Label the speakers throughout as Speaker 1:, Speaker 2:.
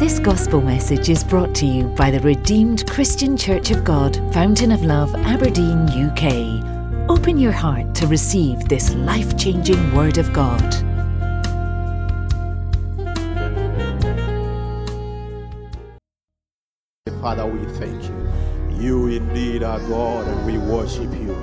Speaker 1: This gospel message is brought to you by the Redeemed Christian Church of God, Fountain of Love, Aberdeen, UK. Open your heart to receive this life changing Word of God.
Speaker 2: Father, we thank you. You indeed are God, and we worship you.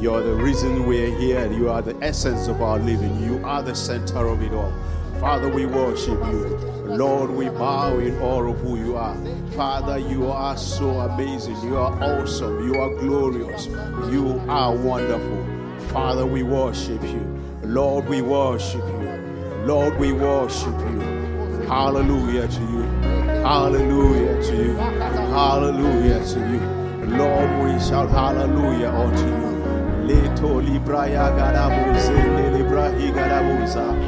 Speaker 2: You're the reason we're here. and You are the essence of our living. You are the center of it all. Father, we worship you. Lord, we bow in awe of who you are. Father, you are so amazing. You are awesome. You are glorious. You are wonderful. Father, we worship you. Lord, we worship you. Lord, we worship you. Hallelujah to you. Hallelujah to you. Hallelujah to you. Lord, we shout hallelujah unto you. Leto libraya garabuze librahi garabuza.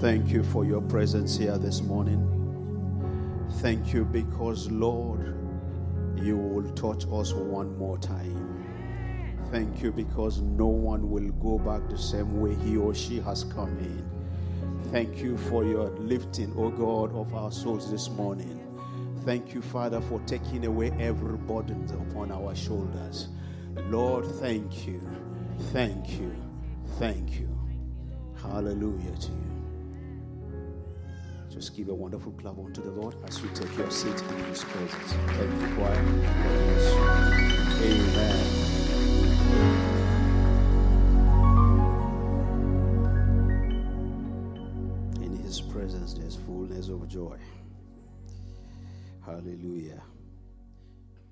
Speaker 2: thank you. For your presence here this morning. Thank you because, Lord, you will touch us one more time. Thank you because no one will go back the same way he or she has come in. Thank you for your lifting, O God, of our souls this morning. Thank you, Father, for taking away every burden upon our shoulders. Lord, thank you. Thank you. Thank you. Hallelujah to you. Just give a wonderful clap unto the Lord as you take your seat in His presence. Thank you, choir. Amen. In His presence, there's fullness of joy. Hallelujah.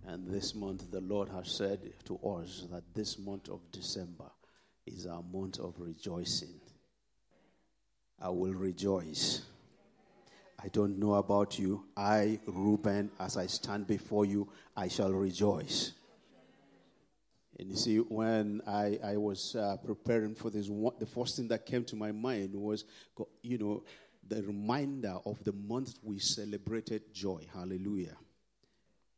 Speaker 2: And this month, the Lord has said to us that this month of December is our month of rejoicing. I will rejoice. I don't know about you. I, Reuben, as I stand before you, I shall rejoice. And you see, when I, I was uh, preparing for this, one, the first thing that came to my mind was, you know, the reminder of the month we celebrated joy. Hallelujah.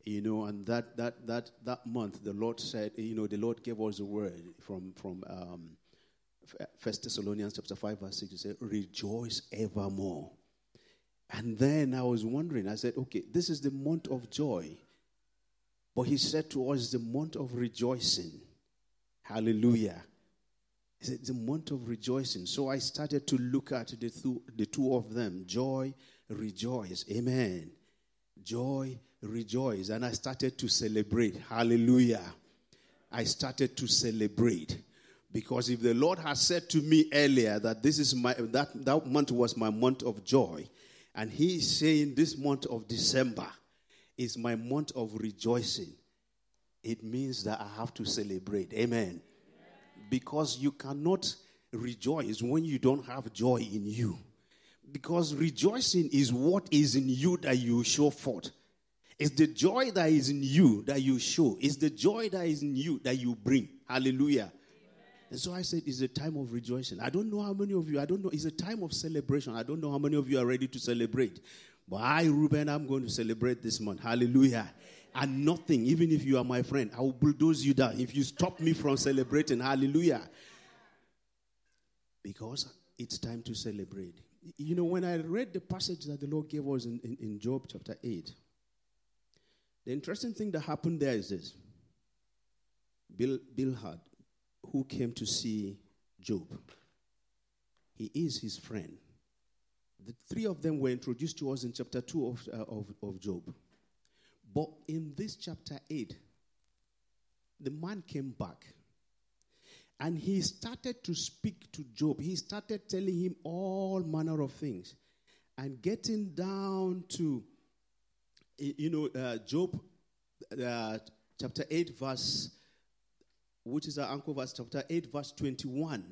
Speaker 2: You know, and that that that that month, the Lord said, you know, the Lord gave us a word from from um, First Thessalonians chapter five verse six. He said, "Rejoice evermore." And then I was wondering. I said, "Okay, this is the month of joy," but He said to us, "The month of rejoicing." Hallelujah. It's a month of rejoicing. So I started to look at the two, the two of them joy, rejoice. Amen. Joy, rejoice. And I started to celebrate. Hallelujah. I started to celebrate. Because if the Lord has said to me earlier that this is my that, that month was my month of joy, and He is saying this month of December is my month of rejoicing, it means that I have to celebrate. Amen because you cannot rejoice when you don't have joy in you. Because rejoicing is what is in you that you show forth. It's the joy that is in you that you show. It's the joy that is in you that you bring. Hallelujah. And so I said, it's a time of rejoicing. I don't know how many of you, I don't know, it's a time of celebration. I don't know how many of you are ready to celebrate. But I, Reuben, I'm going to celebrate this month. Hallelujah and nothing, even if you are my friend, I will bulldoze you down if you stop me from celebrating. Hallelujah. Because it's time to celebrate. You know, when I read the passage that the Lord gave us in, in, in Job chapter 8, the interesting thing that happened there is this Bill, Bildad, who came to see Job, he is his friend. The three of them were introduced to us in chapter 2 of, uh, of, of Job. But in this chapter 8, the man came back and he started to speak to Job. He started telling him all manner of things and getting down to, you know, uh, Job uh, chapter 8, verse, which is our uncle verse, chapter 8, verse 21.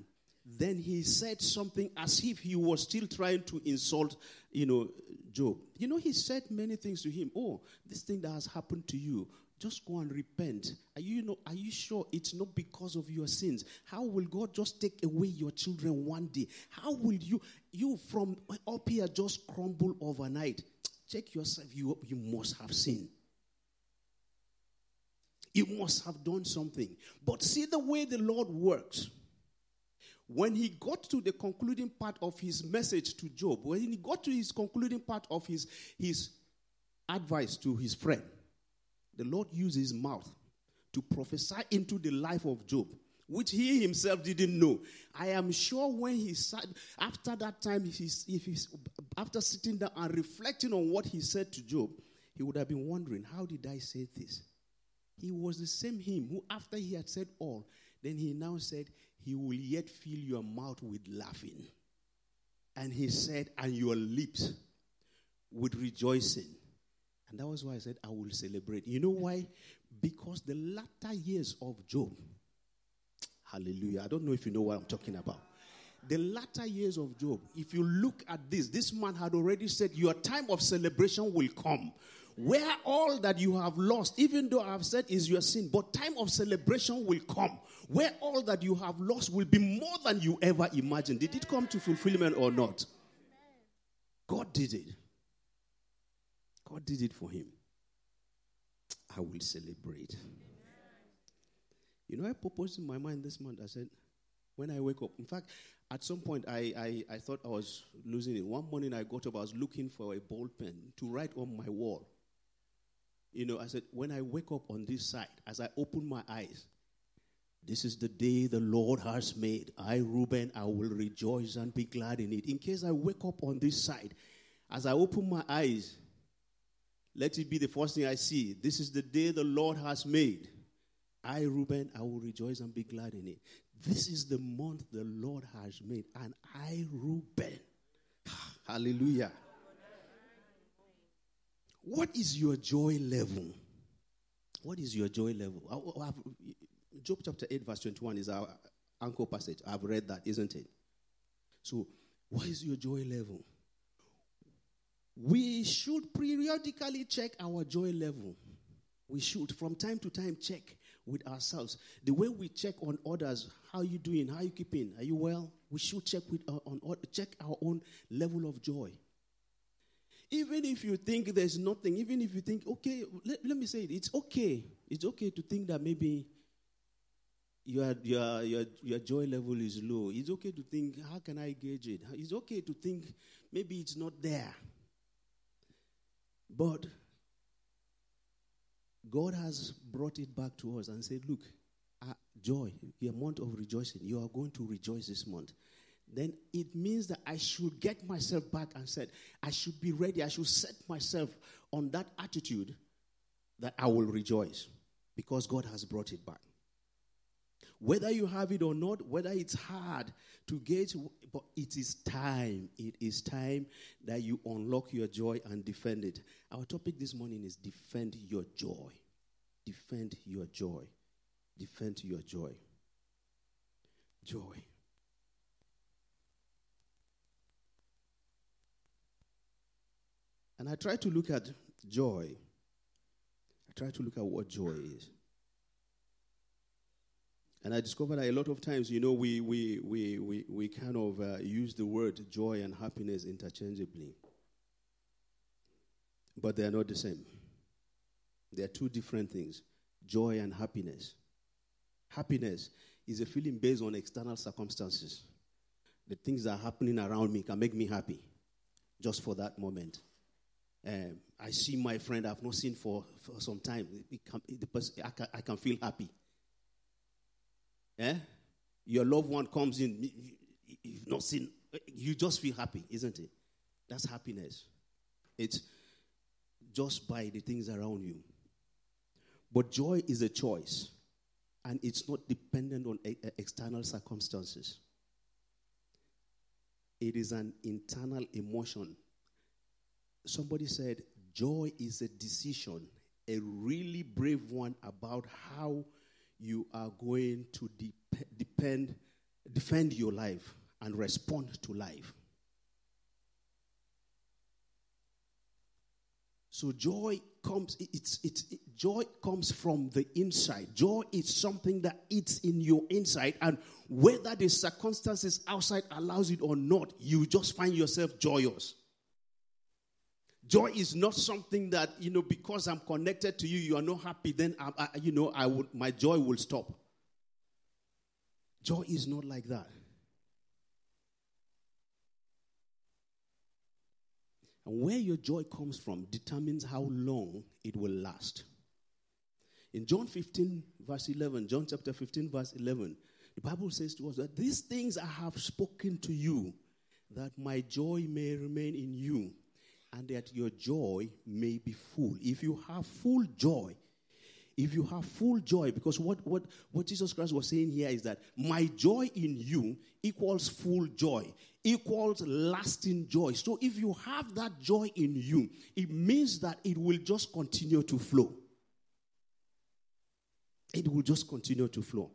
Speaker 2: Then he said something as if he was still trying to insult, you know, Job, you know, he said many things to him. Oh, this thing that has happened to you, just go and repent. Are you, you know, are you sure it's not because of your sins? How will God just take away your children one day? How will you, you from up here just crumble overnight? Check yourself. You, you must have sinned. You must have done something. But see the way the Lord works. When he got to the concluding part of his message to Job, when he got to his concluding part of his, his advice to his friend, the Lord used his mouth to prophesy into the life of Job, which he himself didn't know. I am sure when he sat, after that time, if he's, if he's, after sitting down and reflecting on what he said to Job, he would have been wondering, how did I say this? He was the same him who, after he had said all, then he now said, He will yet fill your mouth with laughing. And he said, And your lips with rejoicing. And that was why I said, I will celebrate. You know why? Because the latter years of Job, hallelujah, I don't know if you know what I'm talking about. The latter years of Job, if you look at this, this man had already said, Your time of celebration will come where all that you have lost, even though I have said is your sin, but time of celebration will come, where all that you have lost will be more than you ever imagined. Did it come to fulfillment or not? God did it. God did it for him. I will celebrate. You know, I proposed in my mind this month. I said, when I wake up, in fact, at some point I, I, I thought I was losing it. One morning I got up, I was looking for a ball pen to write on my wall. You know, I said, when I wake up on this side, as I open my eyes, this is the day the Lord has made. I, Reuben, I will rejoice and be glad in it. In case I wake up on this side, as I open my eyes, let it be the first thing I see. This is the day the Lord has made. I, Reuben, I will rejoice and be glad in it. This is the month the Lord has made. And I, Reuben, hallelujah. What is your joy level? What is your joy level? Job chapter 8, verse 21 is our anchor passage. I've read that, isn't it? So, what is your joy level? We should periodically check our joy level. We should, from time to time, check with ourselves. The way we check on others, how you doing? How you keeping? Are you well? We should check with uh, on check our own level of joy. Even if you think there's nothing, even if you think, okay, let, let me say it, it's okay. It's okay to think that maybe your, your, your, your joy level is low. It's okay to think, how can I gauge it? It's okay to think maybe it's not there. But God has brought it back to us and said, look, uh, joy, your month of rejoicing, you are going to rejoice this month then it means that I should get myself back and said, I should be ready. I should set myself on that attitude that I will rejoice because God has brought it back. Whether you have it or not, whether it's hard to get, but it is time. It is time that you unlock your joy and defend it. Our topic this morning is defend your joy. Defend your joy. Defend your joy. Joy. And I try to look at joy. I try to look at what joy is. And I discovered that a lot of times, you know, we, we, we, we, we kind of uh, use the word joy and happiness interchangeably. But they are not the same. They are two different things joy and happiness. Happiness is a feeling based on external circumstances. The things that are happening around me can make me happy just for that moment. Um, I see my friend I've not seen for, for some time. The person, I, can, I can feel happy. Yeah? Your loved one comes in, you've not seen, you just feel happy, isn't it? That's happiness. It's just by the things around you. But joy is a choice, and it's not dependent on eh, eh, external circumstances. It is an internal emotion Somebody said, Joy is a decision, a really brave one about how you are going to dep- depend, defend your life and respond to life. So joy comes it's it's it, joy comes from the inside. Joy is something that eats in your inside and whether the circumstances outside allows it or not, you just find yourself joyous. Joy is not something that, you know, because I'm connected to you, you are not happy, then, I, I, you know, I would, my joy will stop. Joy is not like that. And where your joy comes from determines how long it will last. In John 15, verse 11, John chapter 15, verse 11, the Bible says to us that these things I have spoken to you, that my joy may remain in you and that your joy may be full. If you have full joy, if you have full joy, because what, what, what Jesus Christ was saying here is that my joy in you equals full joy, equals lasting joy. So if you have that joy in you, it means that it will just continue to flow. It will just continue to flow.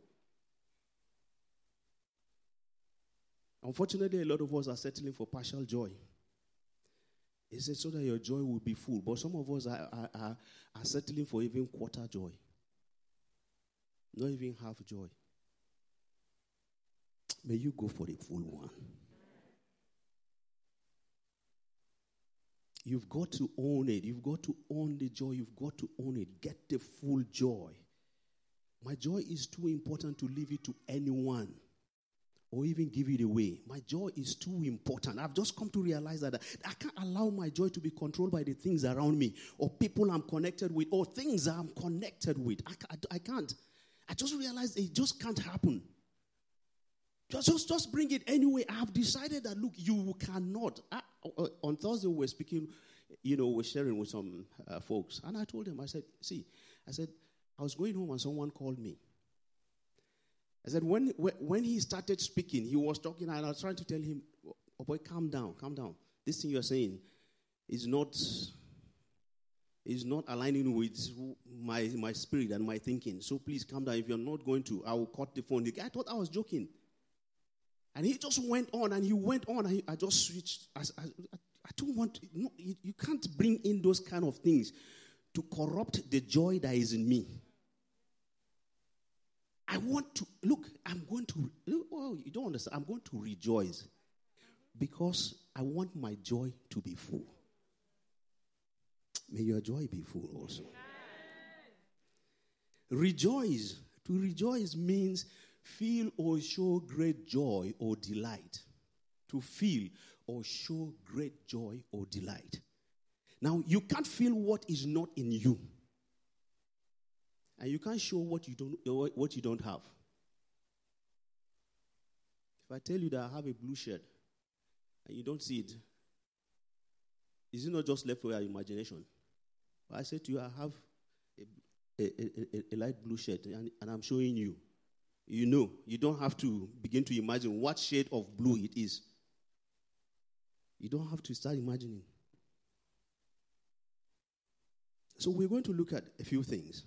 Speaker 2: Unfortunately, a lot of us are settling for partial joy. He said, so that your joy will be full. But some of us are, are, are, are settling for even quarter joy, not even half joy. May you go for the full one. You've got to own it. You've got to own the joy. You've got to own it. Get the full joy. My joy is too important to leave it to anyone or even give it away. My joy is too important. I've just come to realize that I can't allow my joy to be controlled by the things around me or people I'm connected with or things I'm connected with. I, can't. I just realized it just can't happen. Just, just, just bring it anyway. I've decided that, look, you cannot. I, uh, on Thursday, we were speaking, you know, we're sharing with some uh, folks. And I told them, I said, see, I said, I was going home and someone called me. I said, when, when he started speaking, he was talking, and I was trying to tell him, oh boy, calm down, calm down. This thing you're saying is not, is not aligning with my, my spirit and my thinking. So please calm down. If you're not going to, I will cut the phone. I thought I was joking. And he just went on and he went on. And he, I just switched. I, I, I don't want, no, you, you can't bring in those kind of things to corrupt the joy that is in me. I want to look, I'm going to oh, you don't understand. I'm going to rejoice because I want my joy to be full. May your joy be full also. Rejoice. To rejoice means feel or show great joy or delight. To feel or show great joy or delight. Now, you can't feel what is not in you and you can't show what you don't what you don't have. If I tell you that I have a blue shirt and you don't see it, is it not just left for your imagination? But I say to you, I have a, a, a, a light blue shirt and, and I'm showing you. You know, you don't have to begin to imagine what shade of blue it is. You don't have to start imagining. So, we're going to look at a few things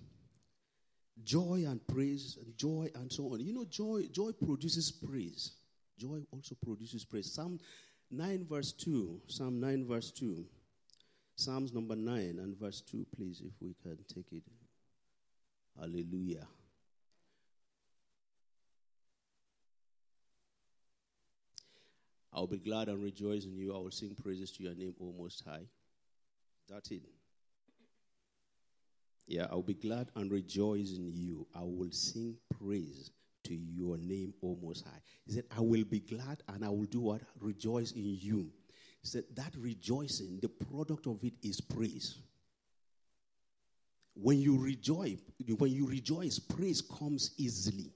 Speaker 2: joy and praise and joy and so on. You know, joy, joy produces praise. Joy also produces praise. Psalm 9, verse 2. Psalm 9, verse 2. Psalms number 9 and verse 2, please, if we can take it. Hallelujah. I'll be glad and rejoice in you. I will sing praises to your name, O Most High. That's it. Yeah, I'll be glad and rejoice in you. I will sing praise to your name, O Most High. He said, I will be glad and I will do what? Rejoice in you. He said, that rejoicing, the product of it is praise. When you rejoice, when you rejoice, praise comes easily.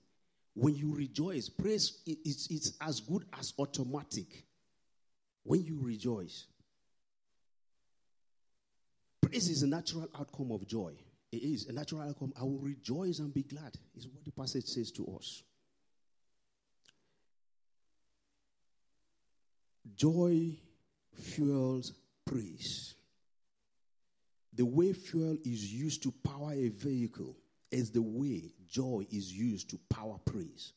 Speaker 2: When you rejoice, praise it's, it's as good as automatic. When you rejoice, praise is a natural outcome of joy. It is a natural outcome. I will rejoice and be glad, is what the passage says to us. Joy fuels praise. The way fuel is used to power a vehicle is the way joy is used to power praise.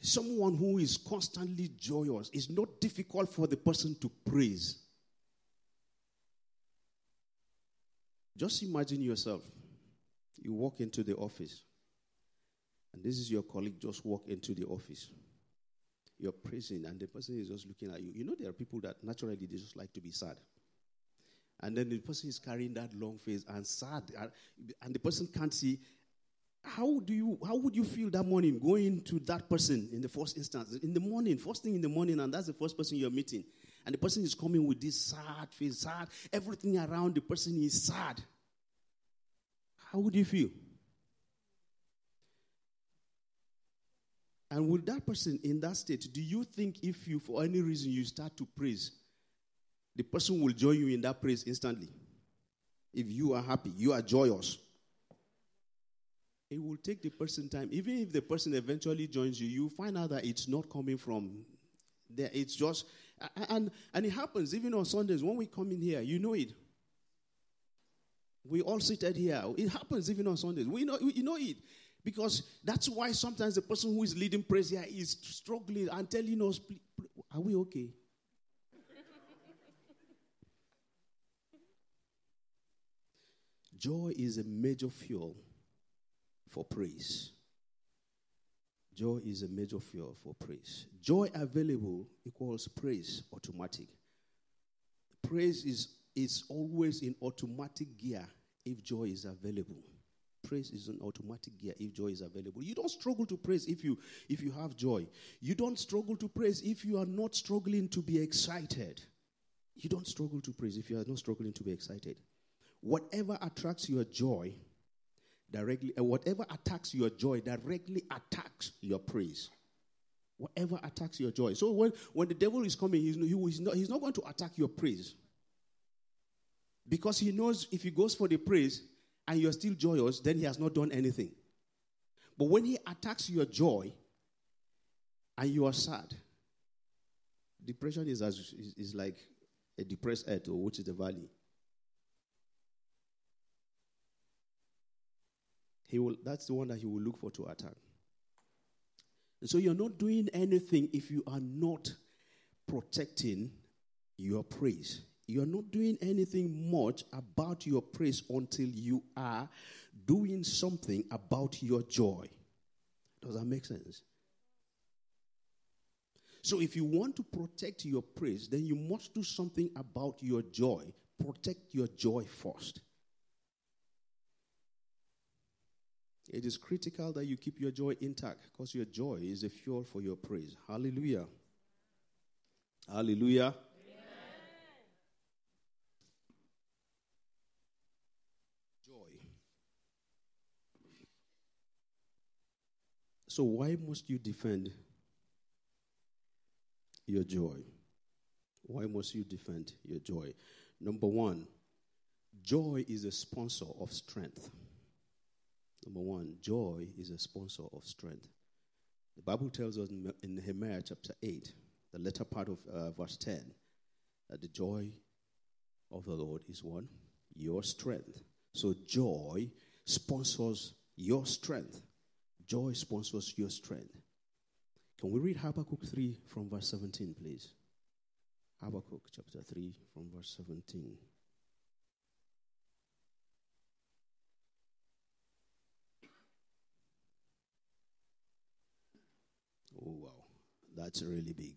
Speaker 2: Someone who is constantly joyous is not difficult for the person to praise. Just imagine yourself. You walk into the office, and this is your colleague just walk into the office. You're praising, and the person is just looking at you. You know, there are people that naturally they just like to be sad. And then the person is carrying that long face and sad, and the person can't see. How do you? How would you feel that morning going to that person in the first instance in the morning, first thing in the morning, and that's the first person you're meeting, and the person is coming with this sad face, sad. Everything around the person is sad. How would you feel? And with that person in that state, do you think if you, for any reason, you start to praise, the person will join you in that praise instantly? If you are happy, you are joyous. It will take the person time. Even if the person eventually joins you, you find out that it's not coming from there. It's just, and, and it happens even on Sundays when we come in here, you know it. We all seated here. It happens even on Sundays. We know, we know it. Because that's why sometimes the person who is leading praise here is struggling and telling us, Are we okay? Joy is a major fuel for praise. Joy is a major fuel for praise. Joy available equals praise automatic. Praise is, is always in automatic gear if joy is available praise is an automatic gear if joy is available. You don't struggle to praise if you if you have joy. You don't struggle to praise if you are not struggling to be excited. You don't struggle to praise if you are not struggling to be excited. Whatever attracts your joy directly, uh, whatever attacks your joy directly attacks your praise. Whatever attacks your joy. So when, when the devil is coming, he's, he, he's, not, he's not going to attack your praise. Because he knows if he goes for the praise, and you're still joyous, then he has not done anything. But when he attacks your joy and you are sad, depression is, as, is, is like a depressed earth, or which is the valley. He will, that's the one that he will look for to attack. And so you're not doing anything if you are not protecting your praise. You're not doing anything much about your praise until you are doing something about your joy. Does that make sense? So, if you want to protect your praise, then you must do something about your joy. Protect your joy first. It is critical that you keep your joy intact because your joy is a fuel for your praise. Hallelujah. Hallelujah. Joy. So, why must you defend your joy? Why must you defend your joy? Number one, joy is a sponsor of strength. Number one, joy is a sponsor of strength. The Bible tells us in Nehemiah chapter 8, the latter part of uh, verse 10, that the joy of the Lord is one, your strength. So joy sponsors your strength. Joy sponsors your strength. Can we read Habakkuk 3 from verse 17, please? Habakkuk chapter 3 from verse 17. Oh, wow. That's really big?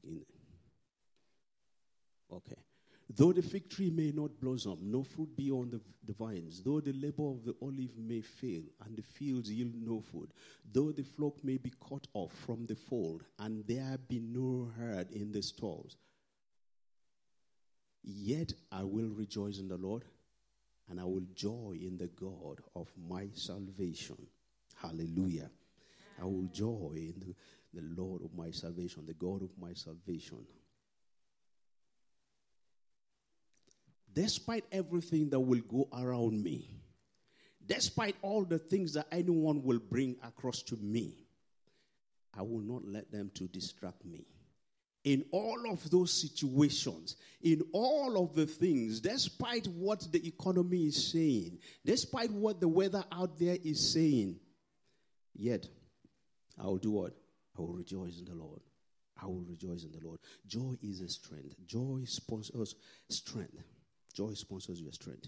Speaker 2: Okay. Though the fig tree may not blossom, no fruit be on the, the vines, though the labor of the olive may fail, and the fields yield no food, though the flock may be cut off from the fold, and there be no herd in the stalls, yet I will rejoice in the Lord, and I will joy in the God of my salvation. Hallelujah. I will joy in the, the Lord of my salvation, the God of my salvation. despite everything that will go around me, despite all the things that anyone will bring across to me, I will not let them to distract me. In all of those situations, in all of the things, despite what the economy is saying, despite what the weather out there is saying, yet I will do what? I will rejoice in the Lord. I will rejoice in the Lord. Joy is a strength. Joy sponsors strength. Joy sponsors your strength.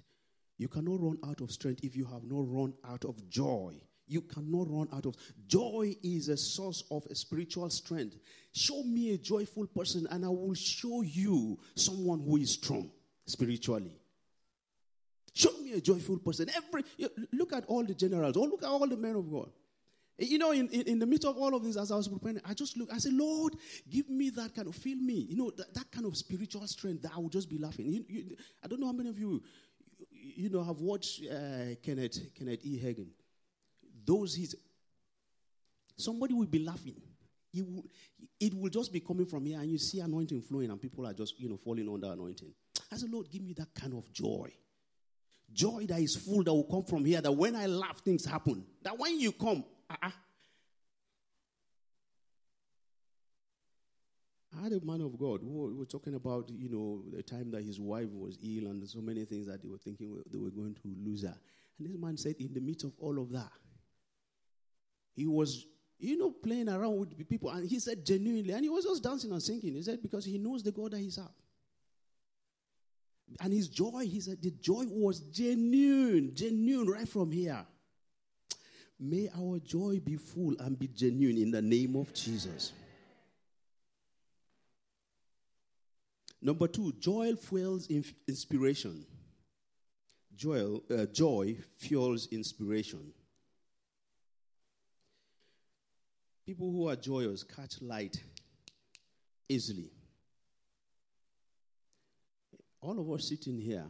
Speaker 2: You cannot run out of strength if you have not run out of joy. You cannot run out of joy is a source of a spiritual strength. Show me a joyful person and I will show you someone who is strong spiritually. Show me a joyful person. Every look at all the generals, or look at all the men of God. You know, in, in, in, the midst of all of this, as I was preparing, I just look, I said, Lord, give me that kind of, feel me, you know, that, that kind of spiritual strength that I would just be laughing. You, you, I don't know how many of you, you know, have watched uh, Kenneth, Kenneth E. Hagin. Those he's, somebody will be laughing. He will, it will just be coming from here, and you see anointing flowing, and people are just, you know, falling under anointing. I said, Lord, give me that kind of joy. Joy that is full that will come from here, that when I laugh, things happen. That when you come, uh-uh. I had a man of God who was talking about, you know, the time that his wife was ill and so many things that they were thinking they were going to lose her. And this man said, in the midst of all of that, he was, you know, playing around with people. And he said genuinely, and he was just dancing and singing. He said, because he knows the God that he's at. And his joy, he said, the joy was genuine, genuine right from here. May our joy be full and be genuine in the name of Jesus. Number two, joy fuels inspiration. Joy, uh, joy fuels inspiration. People who are joyous catch light easily. All of us sitting here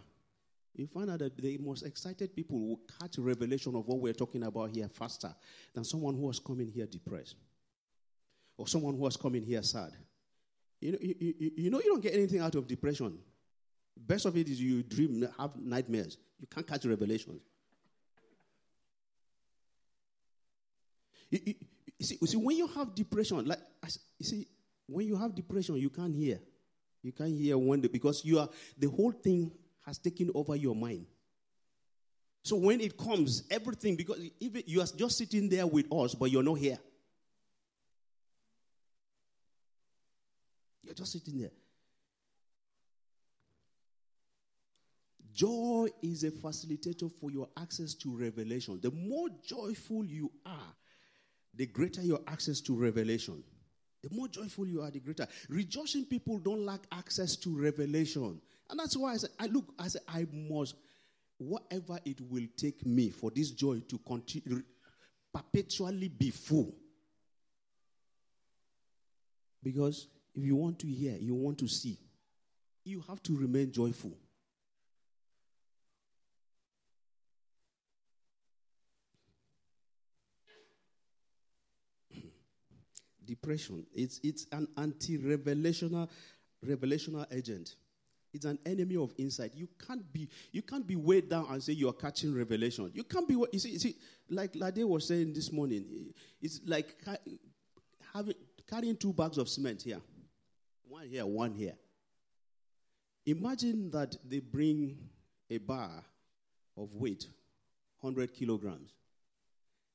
Speaker 2: you find out that the most excited people will catch revelation of what we're talking about here faster than someone who has come in here depressed or someone who has come in here sad. You know, you, you, you know, you don't get anything out of depression. Best of it is you dream, have nightmares. You can't catch revelations. You, you, you, see, see, when you have depression, like you see, when you have depression, you can't hear. You can't hear one day because you are the whole thing has taken over your mind. So when it comes, everything, because even you are just sitting there with us, but you're not here. You're just sitting there. Joy is a facilitator for your access to revelation. The more joyful you are, the greater your access to revelation. The more joyful you are, the greater. Rejoicing people don't lack access to revelation. And that's why I said, I look, I said, I must, whatever it will take me for this joy to continue, perpetually be full. Because if you want to hear, you want to see, you have to remain joyful. Depression, it's, it's an anti revelational revelational agent. It's an enemy of insight. You can't be you can't be weighed down and say you are catching revelation. You can't be you see, you see like Lade was saying this morning. It's like having carrying two bags of cement here, one here, one here. Imagine that they bring a bar of weight, hundred kilograms,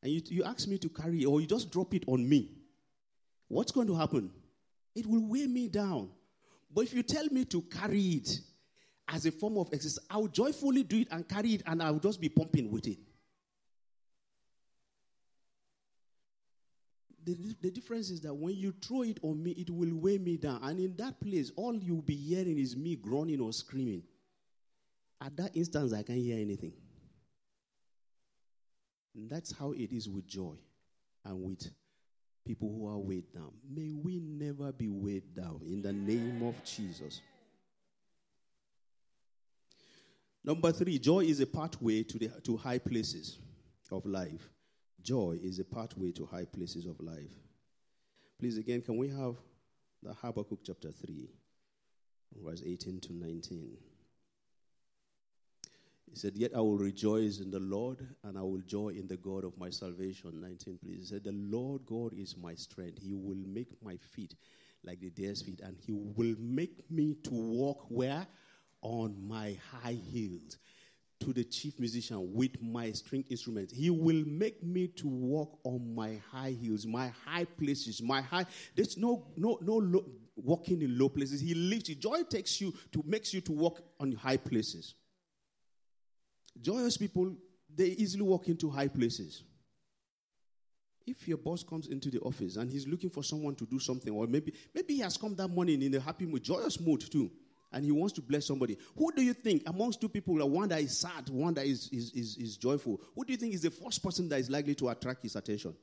Speaker 2: and you, you ask me to carry or you just drop it on me. What's going to happen? It will weigh me down. But if you tell me to carry it as a form of exercise, I will joyfully do it and carry it and I will just be pumping with it. The, the difference is that when you throw it on me, it will weigh me down. And in that place, all you'll be hearing is me groaning or screaming. At that instance, I can't hear anything. And that's how it is with joy and with people who are weighed down. May we never be weighed down in the name of Jesus. Number three, joy is a pathway to, the, to high places of life. Joy is a pathway to high places of life. Please, again, can we have the Habakkuk chapter 3, verse 18 to 19? He said, Yet I will rejoice in the Lord and I will joy in the God of my salvation. 19, please. He said, The Lord God is my strength. He will make my feet like the deer's feet, and He will make me to walk where? On my high heels. To the chief musician with my string instruments. He will make me to walk on my high heels, my high places, my high. There's no no no low, walking in low places. He lifts you. Joy takes you to makes you to walk on high places. Joyous people, they easily walk into high places. If your boss comes into the office and he's looking for someone to do something, or maybe maybe he has come that morning in a happy mood, joyous mood too, and he wants to bless somebody. Who do you think amongst two people, one that is sad, one that is, is, is, is joyful, who do you think is the first person that is likely to attract his attention?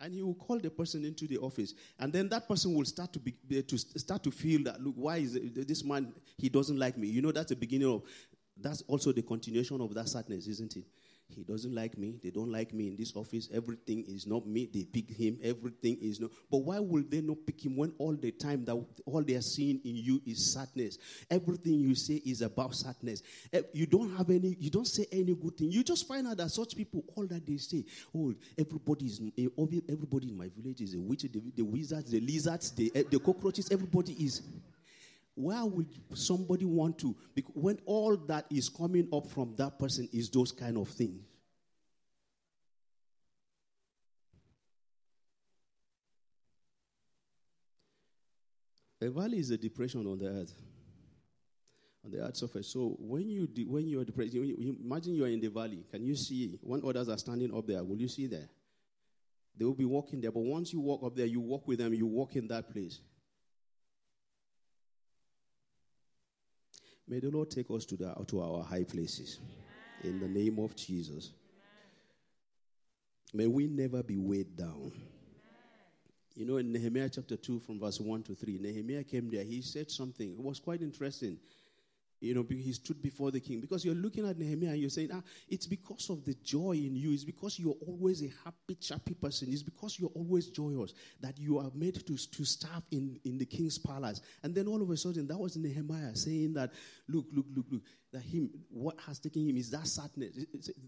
Speaker 2: and he will call the person into the office and then that person will start to be to start to feel that look why is this man he doesn't like me you know that's the beginning of that's also the continuation of that sadness isn't it he doesn't like me. They don't like me in this office. Everything is not me. They pick him. Everything is not. But why will they not pick him when all the time that all they are seeing in you is sadness? Everything you say is about sadness. Eh, you don't have any. You don't say any good thing. You just find out that such people all that they say. Oh, everybody is. Eh, everybody in my village is a witch. The, the wizards, the lizards, the, eh, the cockroaches. Everybody is why would somebody want to? Because when all that is coming up from that person is those kind of things. A valley is a depression on the earth, on the earth surface. So when you de- when you are depressed, you, you imagine you are in the valley. Can you see when others are standing up there? Will you see there? They will be walking there, but once you walk up there, you walk with them. You walk in that place. May the Lord take us to, the, to our high places. Amen. In the name of Jesus. Amen. May we never be weighed down. Amen. You know, in Nehemiah chapter 2, from verse 1 to 3, Nehemiah came there. He said something. It was quite interesting. You know, he stood before the king. Because you're looking at Nehemiah and you're saying, ah, it's because of the joy in you. It's because you're always a happy, chappy person. It's because you're always joyous that you are made to, to staff in, in the king's palace. And then all of a sudden, that was Nehemiah saying that, look, look, look, look, that him, what has taken him is that sadness.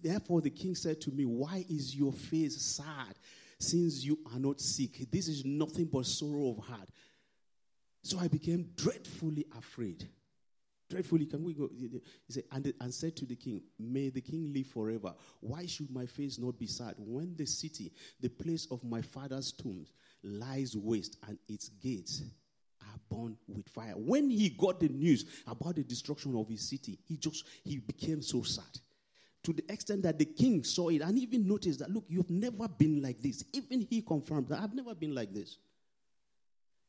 Speaker 2: Therefore, the king said to me, Why is your face sad since you are not sick? This is nothing but sorrow of heart. So I became dreadfully afraid dreadfully. Can we go? He said, and, and said to the king, May the king live forever. Why should my face not be sad when the city, the place of my father's tombs, lies waste and its gates are burned with fire? When he got the news about the destruction of his city, he just he became so sad. To the extent that the king saw it and even noticed that, look, you've never been like this. Even he confirmed that I've never been like this.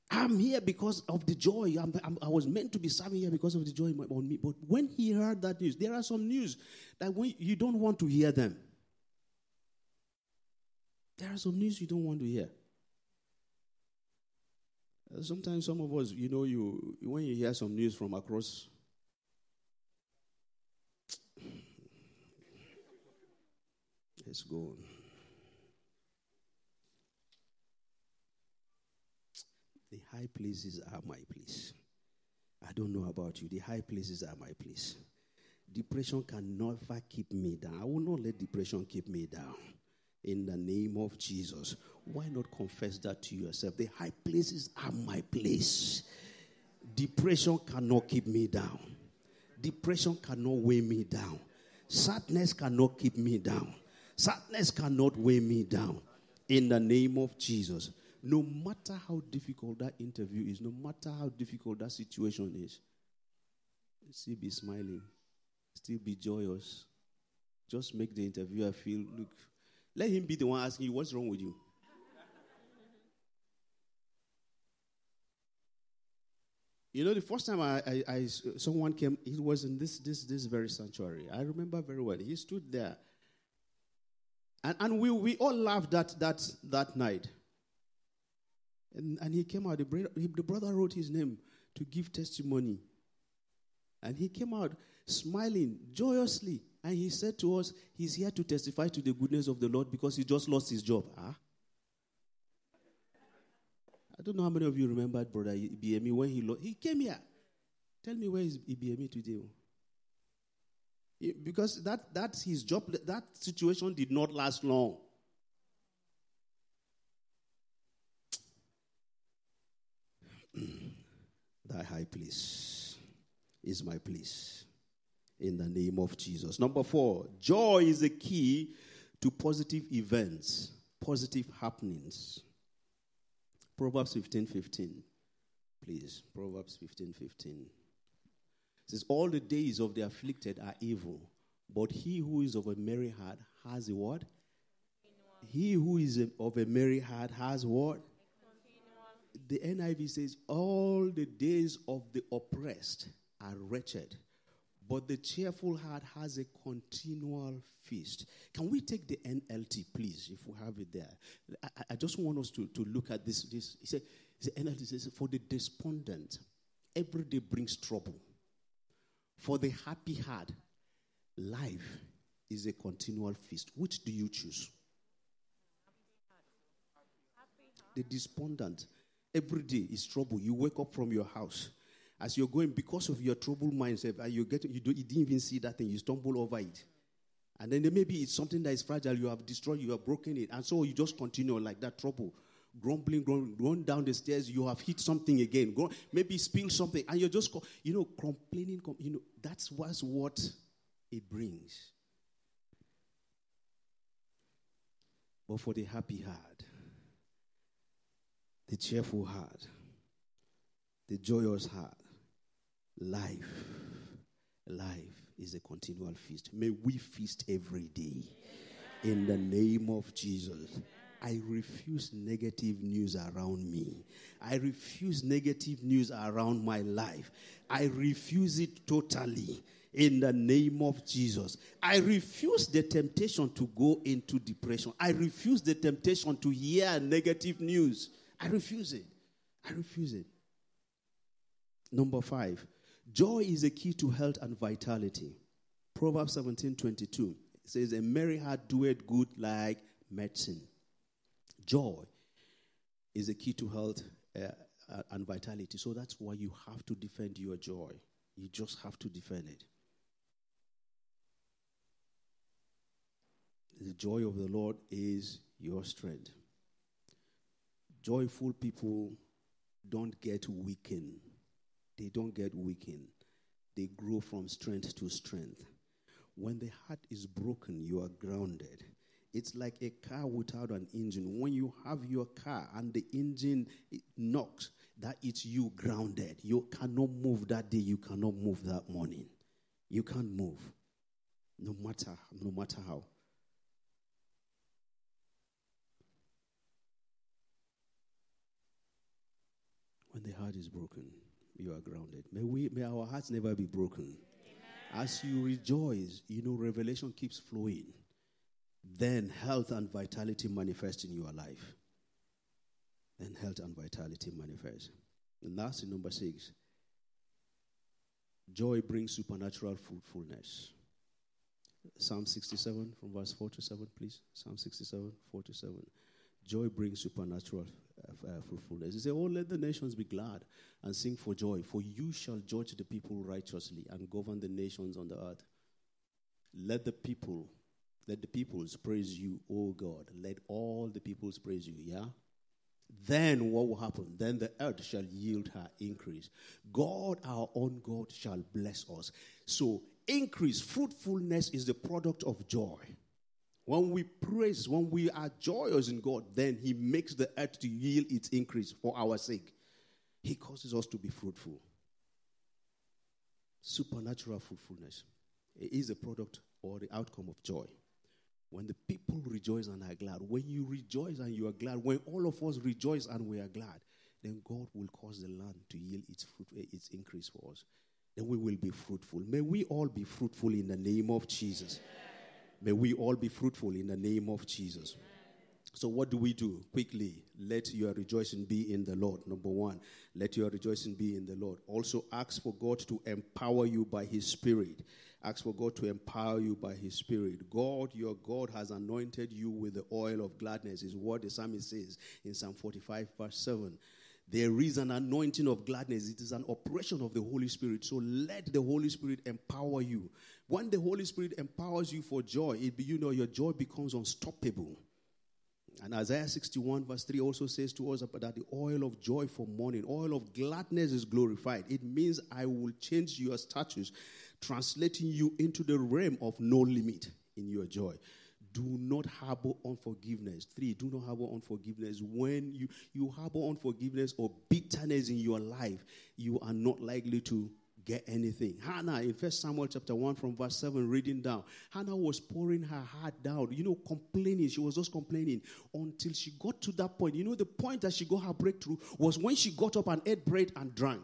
Speaker 2: I'm here because of the joy. I'm, I'm, i was meant to be serving here because of the joy on me. But when he heard that news, there are some news that you don't want to hear them. There are some news you don't want to hear. Uh, sometimes some of us, you know, you when you hear some news from across let's go on. The high places are my place. I don't know about you. The high places are my place. Depression can never keep me down. I will not let depression keep me down. In the name of Jesus. Why not confess that to yourself? The high places are my place. Depression cannot keep me down. Depression cannot weigh me down. Sadness cannot keep me down. Sadness cannot weigh me down. In the name of Jesus no matter how difficult that interview is, no matter how difficult that situation is, still be smiling, still be joyous. Just make the interviewer feel, look, let him be the one asking you, what's wrong with you? You know, the first time I, I, I, someone came, he was in this, this, this very sanctuary. I remember very well. He stood there. And, and we, we all laughed that, that, that night. And, and he came out. The brother, the brother wrote his name to give testimony. And he came out smiling joyously. And he said to us, He's here to testify to the goodness of the Lord because he just lost his job. Huh? I don't know how many of you remember Brother Ibemi when he lost. He came here. Tell me where is Ibemi today? Oh? Because that, that's his job. That situation did not last long. Thy high place is my place. In the name of Jesus. Number four, joy is the key to positive events, positive happenings. Proverbs 15 15. Please, Proverbs 15 15. says, All the days of the afflicted are evil, but he who is of a merry heart has a what? He who is of a merry heart has what? The NIV says, All the days of the oppressed are wretched, but the cheerful heart has a continual feast. Can we take the NLT, please, if we have it there? I, I just want us to, to look at this. this. He said, the NLT says, For the despondent, every day brings trouble. For the happy heart, life is a continual feast. Which do you choose? The despondent, every day is trouble. You wake up from your house. As you're going, because of your troubled mindset, and you get you, do, you didn't even see that thing, you stumble over it. And then maybe it's something that is fragile, you have destroyed, you have broken it. And so you just continue like that trouble grumbling, grumbling, going down the stairs, you have hit something again, go, maybe spill something, and you're just, you know, complaining. You know, that's what's what it brings. But for the happy heart, the cheerful heart, the joyous heart, life, life is a continual feast. May we feast every day in the name of Jesus. I refuse negative news around me. I refuse negative news around my life. I refuse it totally in the name of Jesus. I refuse the temptation to go into depression. I refuse the temptation to hear negative news. I refuse it. I refuse it. Number five, joy is a key to health and vitality. Proverbs 17 22 says, A merry heart doeth good like medicine. Joy is a key to health uh, and vitality. So that's why you have to defend your joy. You just have to defend it. The joy of the Lord is your strength. Joyful people don't get weakened. They don't get weakened. They grow from strength to strength. When the heart is broken, you are grounded. It's like a car without an engine. When you have your car and the engine knocks, that it's you grounded. You cannot move that day. You cannot move that morning. You can't move, no matter no matter how. When the heart is broken, you are grounded. May we may our hearts never be broken. Amen. As you rejoice, you know revelation keeps flowing then health and vitality manifest in your life. Then health and vitality manifest. And lastly, number six, joy brings supernatural fruitfulness. Psalm 67 from verse 4 to 7, please. Psalm 67, 4 to 7. Joy brings supernatural uh, uh, fruitfulness. He said, Oh, let the nations be glad and sing for joy, for you shall judge the people righteously and govern the nations on the earth. Let the people let the peoples praise you, O God. Let all the peoples praise you, yeah? Then what will happen? Then the earth shall yield her increase. God, our own God, shall bless us. So, increase, fruitfulness is the product of joy. When we praise, when we are joyous in God, then He makes the earth to yield its increase for our sake. He causes us to be fruitful. Supernatural fruitfulness is a product or the outcome of joy. When the people rejoice and are glad, when you rejoice and you are glad, when all of us rejoice and we are glad, then God will cause the land to yield its fruit, eh, its increase for us. Then we will be fruitful. May we all be fruitful in the name of Jesus. May we all be fruitful in the name of Jesus. So, what do we do? Quickly, let your rejoicing be in the Lord. Number one, let your rejoicing be in the Lord. Also, ask for God to empower you by His Spirit. Ask for God to empower you by His Spirit. God, your God, has anointed you with the oil of gladness, is what the psalmist says in Psalm 45, verse 7. There is an anointing of gladness. It is an operation of the Holy Spirit. So let the Holy Spirit empower you. When the Holy Spirit empowers you for joy, it, you know your joy becomes unstoppable. And Isaiah 61, verse 3 also says to us that the oil of joy for mourning, oil of gladness is glorified. It means I will change your status translating you into the realm of no limit in your joy. Do not harbor unforgiveness. Three, do not harbor unforgiveness. When you, you harbor unforgiveness or bitterness in your life, you are not likely to get anything. Hannah, in First Samuel chapter 1, from verse 7, reading down, Hannah was pouring her heart down, you know, complaining. She was just complaining until she got to that point. You know, the point that she got her breakthrough was when she got up and ate bread and drank.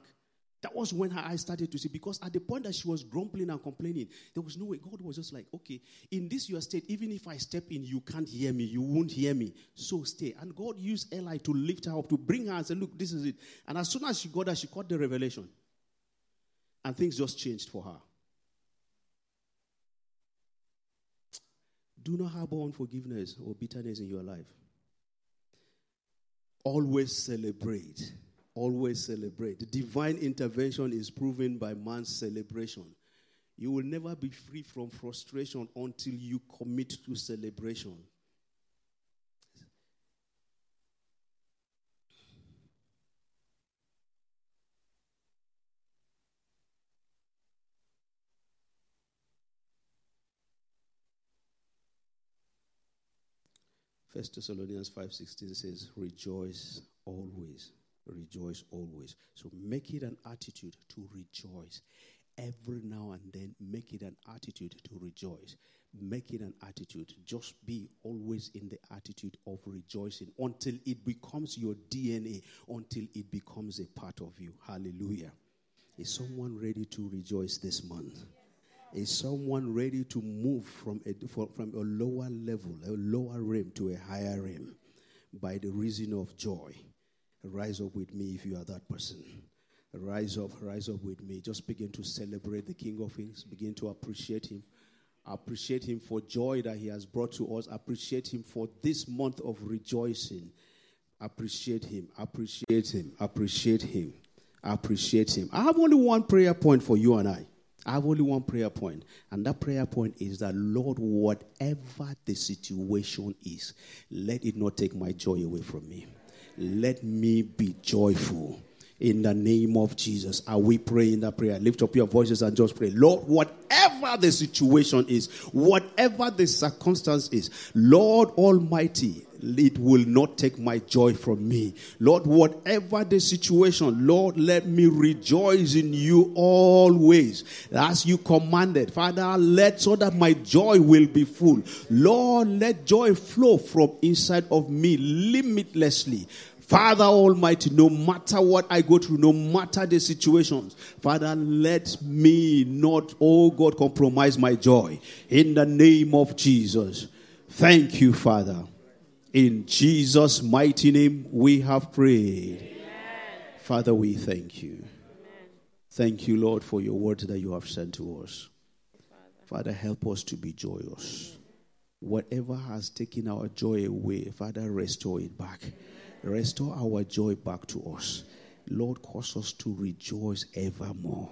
Speaker 2: That was when her eyes started to see. Because at the point that she was grumbling and complaining, there was no way. God was just like, okay, in this your state, even if I step in, you can't hear me. You won't hear me. So stay. And God used Eli to lift her up, to bring her and say, look, this is it. And as soon as she got there, she caught the revelation. And things just changed for her. Do not harbor unforgiveness or bitterness in your life. Always celebrate always celebrate. Divine intervention is proven by man's celebration. You will never be free from frustration until you commit to celebration. First Thessalonians 5:16 says, "Rejoice always." Rejoice always. So make it an attitude to rejoice. Every now and then, make it an attitude to rejoice. Make it an attitude. Just be always in the attitude of rejoicing until it becomes your DNA, until it becomes a part of you. Hallelujah. Is someone ready to rejoice this month? Is someone ready to move from a, from a lower level, a lower realm to a higher realm by the reason of joy? Rise up with me if you are that person. Rise up, rise up with me. Just begin to celebrate the King of Kings. Begin to appreciate him. Appreciate him for joy that he has brought to us. Appreciate him for this month of rejoicing. Appreciate him. Appreciate him. Appreciate him. Appreciate him. I have only one prayer point for you and I. I have only one prayer point, and that prayer point is that, Lord, whatever the situation is, let it not take my joy away from me. Let me be joyful. In the name of Jesus. Are we praying that prayer? Lift up your voices and just pray. Lord, whatever the situation is, whatever the circumstance is, Lord Almighty, it will not take my joy from me. Lord, whatever the situation, Lord, let me rejoice in you always as you commanded. Father, let so that my joy will be full. Lord, let joy flow from inside of me limitlessly. Father Almighty, no matter what I go through, no matter the situations, Father, let me not, oh God, compromise my joy. In the name of Jesus. Thank you, Father. In Jesus' mighty name, we have prayed. Amen. Father, we thank you. Amen. Thank you, Lord, for your word that you have sent to us. Father, Father help us to be joyous. Whatever has taken our joy away, Father, restore it back. Restore our joy back to us. Lord, cause us to rejoice evermore.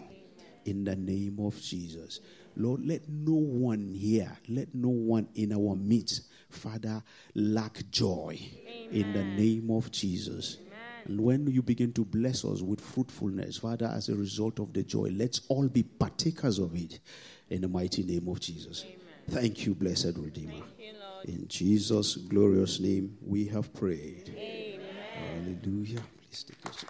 Speaker 2: In the name of Jesus. Lord, let no one here, let no one in our midst Father, lack joy Amen. in the name of Jesus. And when you begin to bless us with fruitfulness, Father, as a result of the joy, let's all be partakers of it in the mighty name of Jesus. Amen. Thank you, blessed Redeemer. You, in Jesus' glorious name, we have prayed. Amen. Hallelujah. Please take your seat.